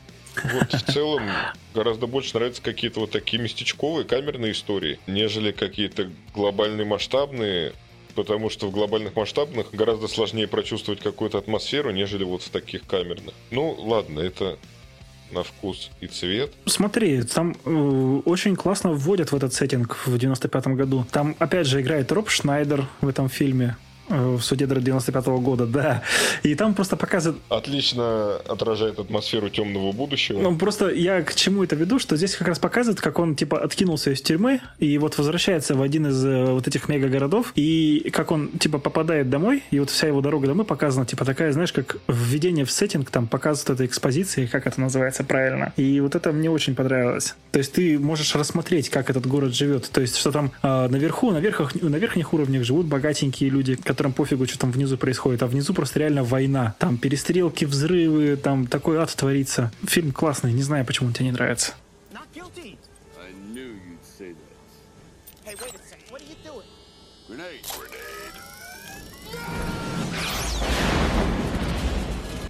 вот в целом гораздо больше нравятся какие-то вот такие местечковые камерные истории, нежели какие-то глобальные масштабные потому что в глобальных масштабных гораздо сложнее прочувствовать какую-то атмосферу, нежели вот в таких камерных. Ну, ладно, это на вкус и цвет. Смотри, там э, очень классно вводят в этот сеттинг в 95-м году. Там, опять же, играет Роб Шнайдер в этом фильме. Э, в суде 95 -го года, да. И там просто показывают... Отлично отражает атмосферу темного будущего. Ну, просто я к чему это веду, что здесь как раз показывает, как он, типа, откинулся из тюрьмы и вот возвращается в один из э, вот этих мега-городов, и как он, типа, попадает домой, и вот вся его дорога домой показана, типа, такая, знаешь, как введение в сеттинг, там, показывают этой экспозиции, как это называется правильно. И вот это мне очень понравилось. То есть ты можешь рассмотреть, как этот город живет. То есть, что там э, наверху, на, верхах, на верхних уровнях живут богатенькие люди, которым пофигу, что там внизу происходит, а внизу просто реально война. Там перестрелки, взрывы, там такой ад творится. Фильм классный, не знаю, почему он тебе не нравится.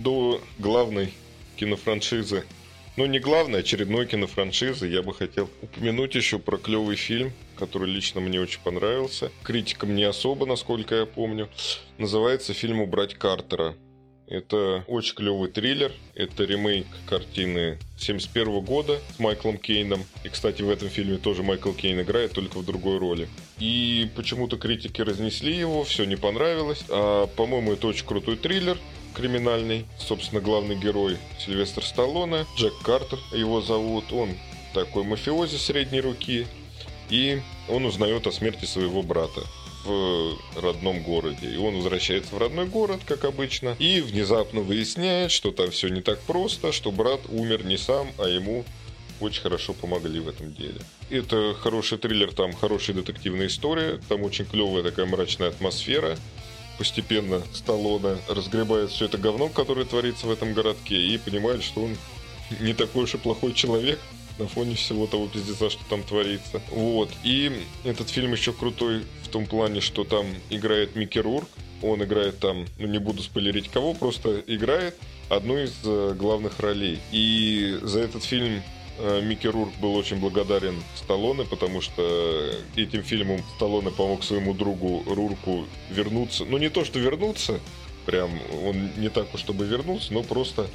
До главной кинофраншизы ну, не главное, очередной кинофраншизы. Я бы хотел упомянуть еще про клевый фильм, который лично мне очень понравился. Критикам не особо, насколько я помню. Называется фильм «Убрать Картера». Это очень клевый триллер. Это ремейк картины 71 года с Майклом Кейном. И, кстати, в этом фильме тоже Майкл Кейн играет, только в другой роли. И почему-то критики разнесли его, все не понравилось. А, по-моему, это очень крутой триллер криминальный. Собственно, главный герой Сильвестр Сталлоне, Джек Картер его зовут. Он такой мафиози средней руки. И он узнает о смерти своего брата в родном городе. И он возвращается в родной город, как обычно, и внезапно выясняет, что там все не так просто, что брат умер не сам, а ему очень хорошо помогли в этом деле. Это хороший триллер, там хорошая детективная история, там очень клевая такая мрачная атмосфера постепенно Сталлоне разгребает все это говно, которое творится в этом городке, и понимает, что он не такой уж и плохой человек на фоне всего того пиздеца, что там творится. Вот. И этот фильм еще крутой в том плане, что там играет Микки Рурк. Он играет там, ну не буду спойлерить кого, просто играет одну из э, главных ролей. И за этот фильм Э, Микки Рурк был очень благодарен Сталлоне, потому что этим фильмом Сталлоне помог своему другу Рурку вернуться. Ну, не то, что вернуться, прям он не так уж, чтобы вернуться, но просто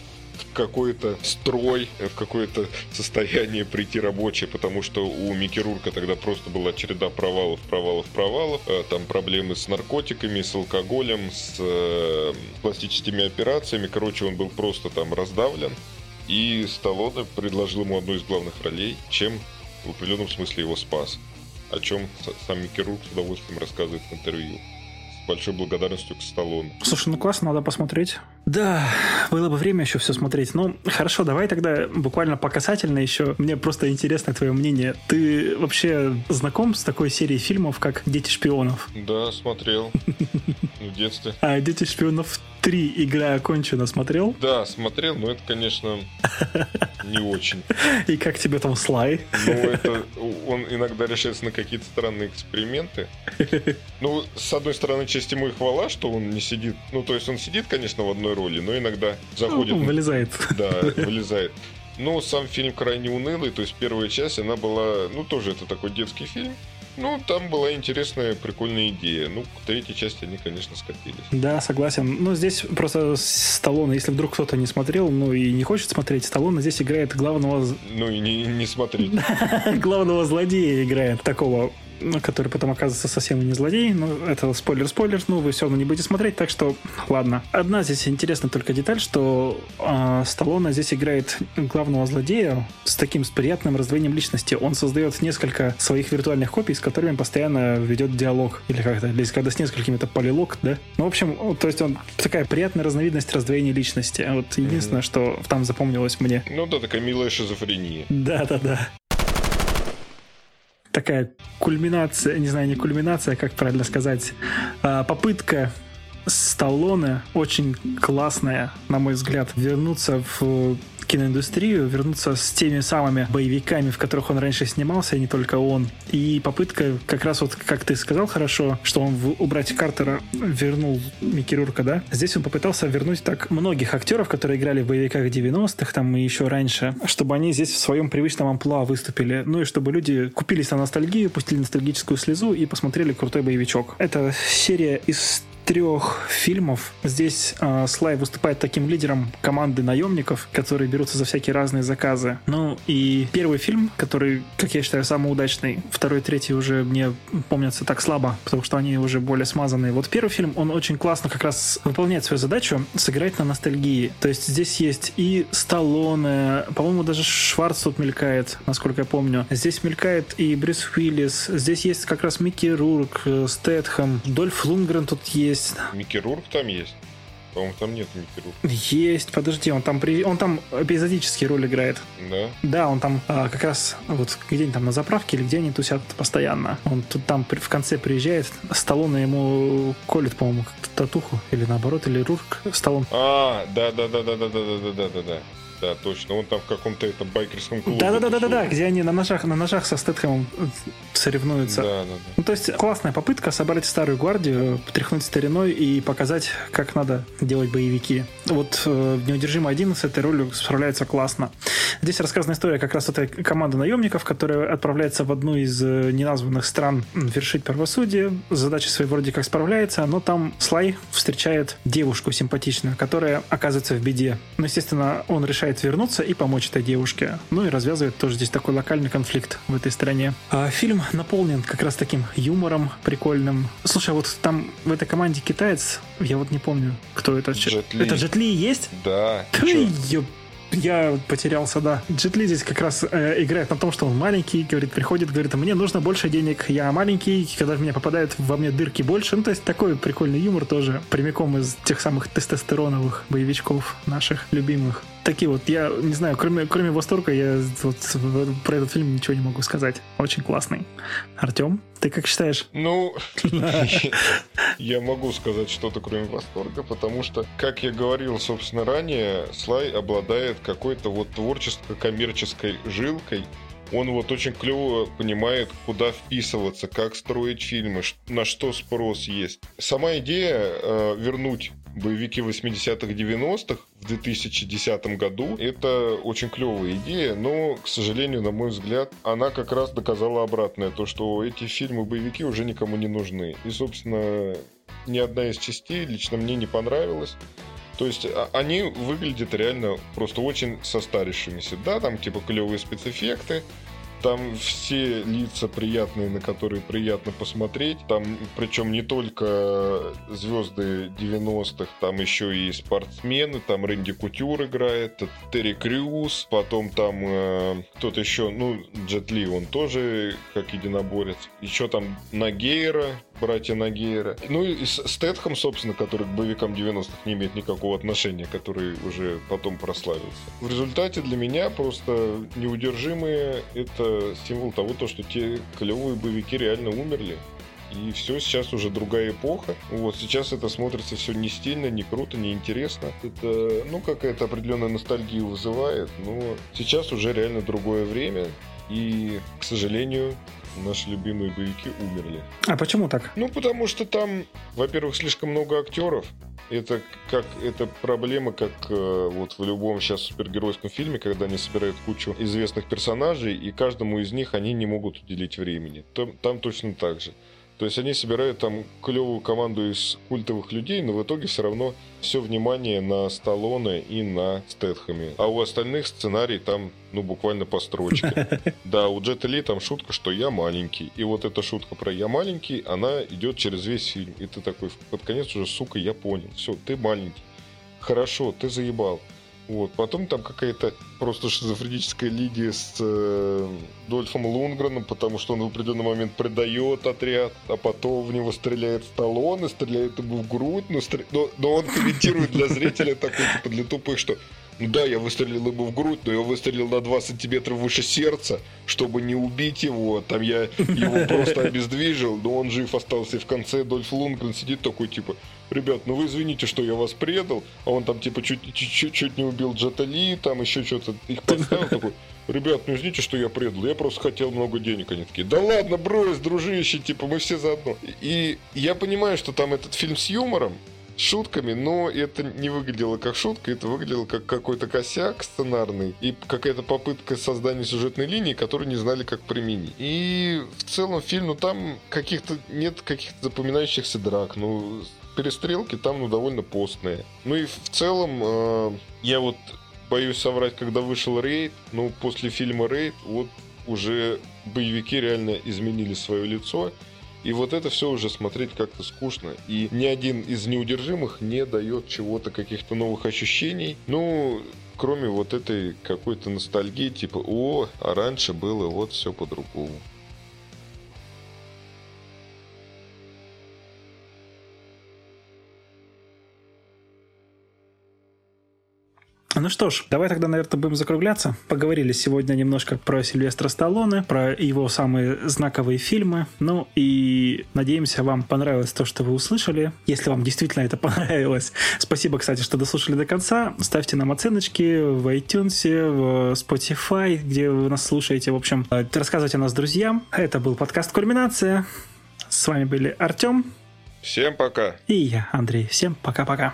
в какой-то строй, в какое-то состояние прийти рабочее, потому что у Микки Рурка тогда просто была череда провалов, провалов, провалов. Э, там проблемы с наркотиками, с алкоголем, с э, пластическими операциями. Короче, он был просто там раздавлен. И Сталлоне предложил ему одну из главных ролей, чем в определенном смысле его спас. О чем сам Микки Рук с удовольствием рассказывает в интервью. С большой благодарностью к Сталлоне. Слушай, ну классно, надо посмотреть. Да, было бы время еще все смотреть. Ну, хорошо, давай тогда буквально по касательно еще. Мне просто интересно твое мнение. Ты вообще знаком с такой серией фильмов, как «Дети шпионов»? Да, смотрел. В детстве. А «Дети шпионов 3. Игра окончена» смотрел? Да, смотрел, но это, конечно, не очень. И как тебе там Слай? Ну, это... Он иногда решается на какие-то странные эксперименты. Ну, с одной стороны, честь ему и хвала, что он не сидит... Ну, то есть он сидит, конечно, в одной одной роли, но иногда заходит... Ну, вылезает. Да, вылезает. Но сам фильм крайне унылый, то есть первая часть, она была, ну, тоже это такой детский фильм. Ну, там была интересная, прикольная идея. Ну, к третьей части они, конечно, скатились. Да, согласен. Но здесь просто Сталлоне, если вдруг кто-то не смотрел, ну и не хочет смотреть, Сталлоне здесь играет главного... Ну и не, не смотреть. главного злодея играет, такого который потом оказывается совсем не злодей. Ну, это спойлер-спойлер, ну, вы все равно не будете смотреть, так что ладно. Одна здесь интересная только деталь, что э, Сталлоне здесь играет главного злодея с таким с приятным раздвоением личности. Он создает несколько своих виртуальных копий, с которыми постоянно ведет диалог. Или как-то, или когда с несколькими это полилог, да? Ну, в общем, то есть он такая приятная разновидность раздвоения личности. Вот единственное, mm-hmm. что там запомнилось мне. Ну да, такая милая шизофрения. Да-да-да такая кульминация, не знаю, не кульминация, как правильно сказать, а, попытка Сталлоне очень классная, на мой взгляд, вернуться в киноиндустрию, вернуться с теми самыми боевиками, в которых он раньше снимался, и не только он. И попытка как раз вот, как ты сказал хорошо, что он убрать Картера вернул Микки Рурка, да? Здесь он попытался вернуть так многих актеров, которые играли в боевиках 90-х, там и еще раньше, чтобы они здесь в своем привычном амплуа выступили. Ну и чтобы люди купились на ностальгию, пустили ностальгическую слезу и посмотрели крутой боевичок. Это серия из трех фильмов. Здесь э, Слай выступает таким лидером команды наемников, которые берутся за всякие разные заказы. Ну и первый фильм, который, как я считаю, самый удачный. Второй третий уже мне помнятся так слабо, потому что они уже более смазанные. Вот первый фильм, он очень классно как раз выполняет свою задачу сыграть на ностальгии. То есть здесь есть и Сталлоне, по-моему, даже Шварц тут мелькает, насколько я помню. Здесь мелькает и Брюс Уиллис. Здесь есть как раз Микки Рурк, Стэтхэм, Дольф Лунгрен тут есть есть. Микки Рурк там есть? По-моему, там нет Микки. Есть, подожди, он там, при... он там эпизодический роль играет. Да? Да, он там а, как раз вот где-нибудь там на заправке или где они тусят постоянно. Он тут там в конце приезжает, Сталлоне ему колет, по-моему, татуху, или наоборот, или Рурк Сталлон. А, да-да-да-да-да-да-да-да-да да, точно. Он там в каком-то этом байкерском клубе. Да-да-да-да-да, где они на ножах, на ножах со Стэтхэмом э, соревнуются. Да, да, да. Ну, то есть классная попытка собрать старую гвардию, потряхнуть стариной и показать, как надо делать боевики. Вот э, «Неудержимый один» с этой ролью справляется классно. Здесь рассказана история как раз этой команды наемников, которая отправляется в одну из э, неназванных стран вершить правосудие. Задача своей вроде как справляется, но там Слай встречает девушку симпатичную, которая оказывается в беде. Ну, естественно, он решает решает вернуться и помочь этой девушке. Ну и развязывает тоже здесь такой локальный конфликт в этой стране. А фильм наполнен как раз таким юмором прикольным. Слушай, а вот там в этой команде китаец, я вот не помню, кто это. Джет Ли. Это Джет Ли есть? Да. Ты я потерялся, да. Джет Ли здесь как раз э, играет на том, что он маленький, говорит, приходит, говорит, мне нужно больше денег, я маленький, когда в меня попадают во мне дырки больше. Ну, то есть такой прикольный юмор тоже, прямиком из тех самых тестостероновых боевичков наших любимых такие вот, я не знаю, кроме, кроме восторга, я вот про этот фильм ничего не могу сказать. Очень классный. Артем, ты как считаешь? Ну, я могу сказать что-то кроме восторга, потому что, как я говорил, собственно, ранее, Слай обладает какой-то вот творческо-коммерческой жилкой, он вот очень клево понимает, куда вписываться, как строить фильмы, на что спрос есть. Сама идея э, вернуть боевики 80-х, 90-х в 2010 году. Это очень клевая идея, но, к сожалению, на мой взгляд, она как раз доказала обратное, то, что эти фильмы-боевики уже никому не нужны. И, собственно, ни одна из частей лично мне не понравилась. То есть а, они выглядят реально просто очень состарившимися. Да, там типа клевые спецэффекты, там все лица приятные, на которые приятно посмотреть. Там, причем не только звезды 90-х, там еще и спортсмены. Там Рэнди Кутюр играет, Терри Крюс, потом там э, кто-то еще, ну, Джет Ли, он тоже как единоборец. Еще там Нагейра, братья Нагейра. Ну и Стэтхэм, собственно, который к боевикам 90-х не имеет никакого отношения, который уже потом прославился. В результате для меня просто неудержимые это символ того, то, что те клевые боевики реально умерли. И все, сейчас уже другая эпоха. Вот сейчас это смотрится все не стильно, не круто, не интересно. Это, ну, какая-то определенная ностальгия вызывает, но сейчас уже реально другое время. И, к сожалению, наши любимые боевики умерли. А почему так? Ну, потому что там, во-первых, слишком много актеров. Это как это проблема, как э, вот в любом сейчас супергеройском фильме, когда они собирают кучу известных персонажей, и каждому из них они не могут уделить времени. Там, там точно так же. То есть они собирают там клевую команду из культовых людей, но в итоге все равно все внимание на Сталлоне и на Стэтхэме. А у остальных сценарий там, ну, буквально по строчке. Да, у Джета Ли там шутка, что я маленький. И вот эта шутка про я маленький, она идет через весь фильм. И ты такой, под конец уже, сука, я понял. Все, ты маленький. Хорошо, ты заебал. Вот. Потом там какая-то просто шизофреническая линия с э, Дольфом Лунгреном, потому что он в определенный момент предает отряд, а потом в него стреляет Сталлоне, стреляет ему в грудь, но, стр... но, но он комментирует для зрителя такой, типа, для тупых, что Ну да, я выстрелил ему в грудь, но я выстрелил на 2 сантиметра выше сердца, чтобы не убить его. Там я его просто обездвижил, но он жив остался. И в конце Дольф Лунгрен сидит такой, типа, ребят, ну вы извините, что я вас предал. А он там, типа, чуть-чуть не убил Джатали, там еще что-то их подставил такой. Ребят, ну извините, что я предал, я просто хотел много денег. Они такие, да ладно, брось, дружище, типа, мы все заодно. И я понимаю, что там этот фильм с юмором, шутками, но это не выглядело как шутка, это выглядело как какой-то косяк сценарный и какая-то попытка создания сюжетной линии, которую не знали, как применить. И в целом фильм, ну там каких-то нет каких-то запоминающихся драк, ну перестрелки там ну довольно постные. Ну и в целом э, я вот боюсь соврать, когда вышел рейд, ну после фильма рейд вот уже боевики реально изменили свое лицо. И вот это все уже смотреть как-то скучно. И ни один из неудержимых не дает чего-то, каких-то новых ощущений. Ну, кроме вот этой какой-то ностальгии, типа, о, а раньше было вот все по-другому. Ну что ж, давай тогда, наверное, будем закругляться. Поговорили сегодня немножко про Сильвестра Сталлоне, про его самые знаковые фильмы. Ну и надеемся, вам понравилось то, что вы услышали. Если вам действительно это понравилось, спасибо, кстати, что дослушали до конца. Ставьте нам оценочки в iTunes, в Spotify, где вы нас слушаете. В общем, рассказывайте о нас друзьям. Это был подкаст «Кульминация». С вами были Артем. Всем пока. И я, Андрей. Всем пока-пока.